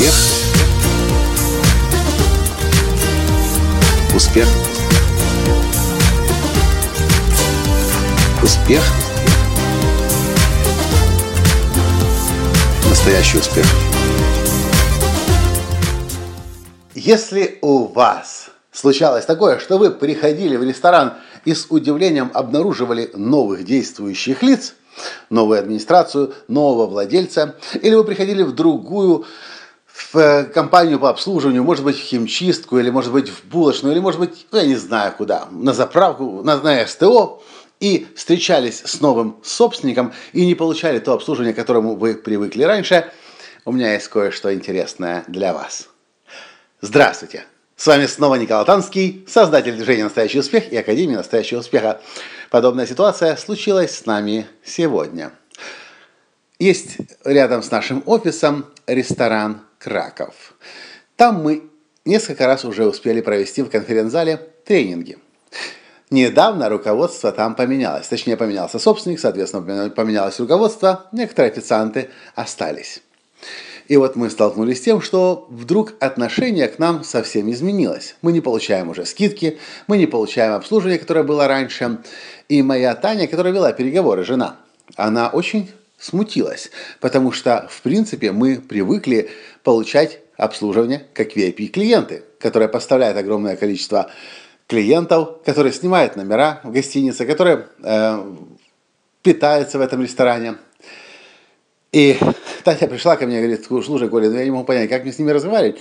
Успех. Успех. Успех. Настоящий успех. Если у вас случалось такое, что вы приходили в ресторан и с удивлением обнаруживали новых действующих лиц, новую администрацию, нового владельца, или вы приходили в другую в э, компанию по обслуживанию, может быть, в химчистку, или, может быть, в булочную, или, может быть, ну, я не знаю куда, на заправку, на, на СТО, и встречались с новым собственником и не получали то обслуживание, к которому вы привыкли раньше, у меня есть кое-что интересное для вас. Здравствуйте! С вами снова Николай Танский, создатель движения «Настоящий успех» и Академии «Настоящего успеха». Подобная ситуация случилась с нами сегодня. Есть рядом с нашим офисом ресторан «Краков». Там мы несколько раз уже успели провести в конференц-зале тренинги. Недавно руководство там поменялось. Точнее, поменялся собственник, соответственно, поменялось руководство. Некоторые официанты остались. И вот мы столкнулись с тем, что вдруг отношение к нам совсем изменилось. Мы не получаем уже скидки, мы не получаем обслуживание, которое было раньше. И моя Таня, которая вела переговоры, жена, она очень смутилась, потому что, в принципе, мы привыкли получать обслуживание как VIP-клиенты, которые поставляют огромное количество клиентов, которые снимают номера в гостинице, которые э, питаются в этом ресторане. И Таня пришла ко мне и говорит, слушай, Коля, ну я не могу понять, как мне с ними разговаривать.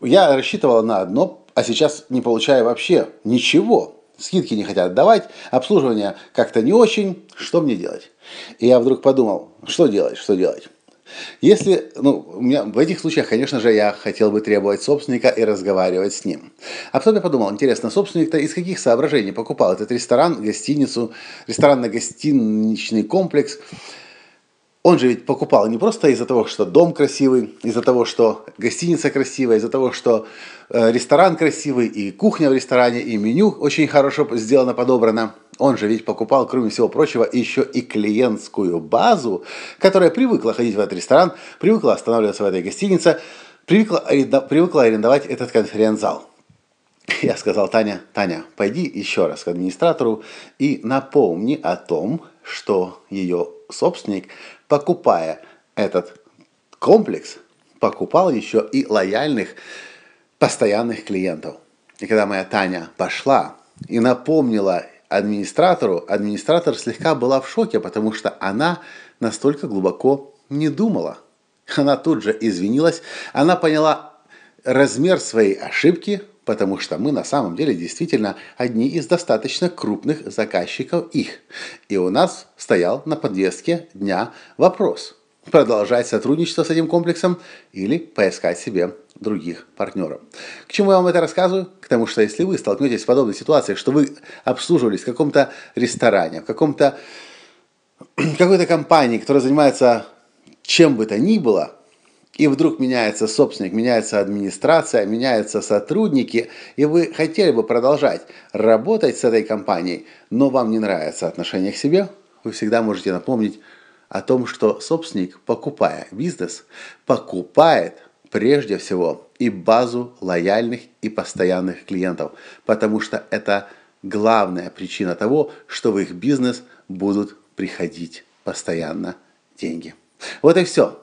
Я рассчитывала на одно, а сейчас не получаю вообще ничего. Скидки не хотят давать, обслуживание как-то не очень. Что мне делать? И я вдруг подумал, что делать, что делать? Если, ну, у меня в этих случаях, конечно же, я хотел бы требовать собственника и разговаривать с ним. А потом я подумал, интересно, собственник-то из каких соображений покупал этот ресторан, гостиницу, ресторанно-гостиничный комплекс? Он же ведь покупал не просто из-за того, что дом красивый, из-за того, что гостиница красивая, из-за того, что э, ресторан красивый, и кухня в ресторане, и меню очень хорошо сделано, подобрано. Он же ведь покупал, кроме всего прочего, еще и клиентскую базу, которая привыкла ходить в этот ресторан, привыкла останавливаться в этой гостинице, привыкла, привыкла арендовать этот конференц-зал. Я сказал, Таня, Таня, пойди еще раз к администратору и напомни о том, что ее собственник, покупая этот комплекс, покупал еще и лояльных постоянных клиентов. И когда моя Таня пошла и напомнила администратору, администратор слегка была в шоке, потому что она настолько глубоко не думала. Она тут же извинилась, она поняла размер своей ошибки, потому что мы на самом деле действительно одни из достаточно крупных заказчиков их. И у нас стоял на подвеске дня вопрос – продолжать сотрудничество с этим комплексом или поискать себе других партнеров. К чему я вам это рассказываю? К тому, что если вы столкнетесь с подобной ситуацией, что вы обслуживались в каком-то ресторане, в каком-то какой-то компании, которая занимается чем бы то ни было, и вдруг меняется собственник, меняется администрация, меняются сотрудники, и вы хотели бы продолжать работать с этой компанией, но вам не нравится отношение к себе, вы всегда можете напомнить о том, что собственник, покупая бизнес, покупает прежде всего и базу лояльных и постоянных клиентов, потому что это главная причина того, что в их бизнес будут приходить постоянно деньги. Вот и все.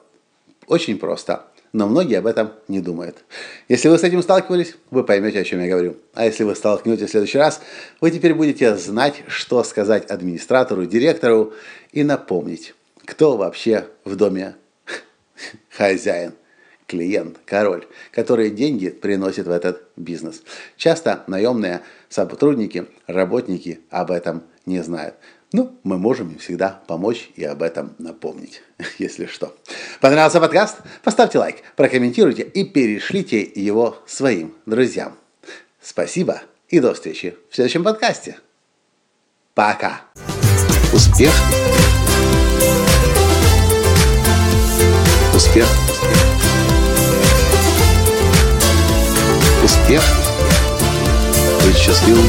Очень просто. Но многие об этом не думают. Если вы с этим сталкивались, вы поймете, о чем я говорю. А если вы столкнетесь в следующий раз, вы теперь будете знать, что сказать администратору, директору и напомнить, кто вообще в доме хозяин, клиент, король, который деньги приносит в этот бизнес. Часто наемные сотрудники, работники об этом не знают. Ну, мы можем им всегда помочь и об этом напомнить, если что. Понравился подкаст? Поставьте лайк, прокомментируйте и перешлите его своим друзьям. Спасибо и до встречи в следующем подкасте. Пока. Успех. Успех. Успех. Быть счастливым,